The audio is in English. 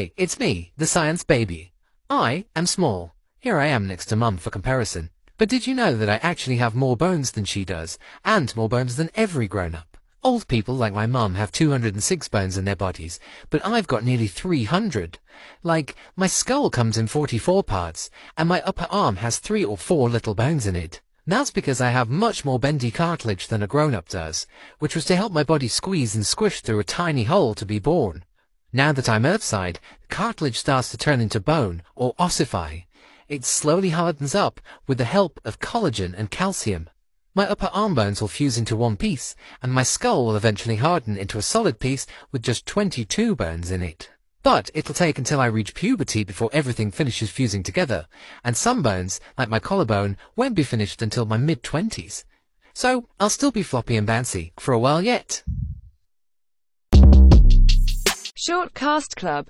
It's me, the science baby. I am small. Here I am next to Mum for comparison. But did you know that I actually have more bones than she does, and more bones than every grown-up? Old people like my mum have 206 bones in their bodies, but I've got nearly 300. Like, my skull comes in 44 parts, and my upper arm has three or four little bones in it. That's because I have much more bendy cartilage than a grown-up does, which was to help my body squeeze and squish through a tiny hole to be born. Now that I'm Earthside, cartilage starts to turn into bone, or ossify. It slowly hardens up with the help of collagen and calcium. My upper arm bones will fuse into one piece, and my skull will eventually harden into a solid piece with just 22 bones in it. But it'll take until I reach puberty before everything finishes fusing together, and some bones, like my collarbone, won't be finished until my mid-twenties. So I'll still be floppy and bouncy for a while yet. Short Cast Club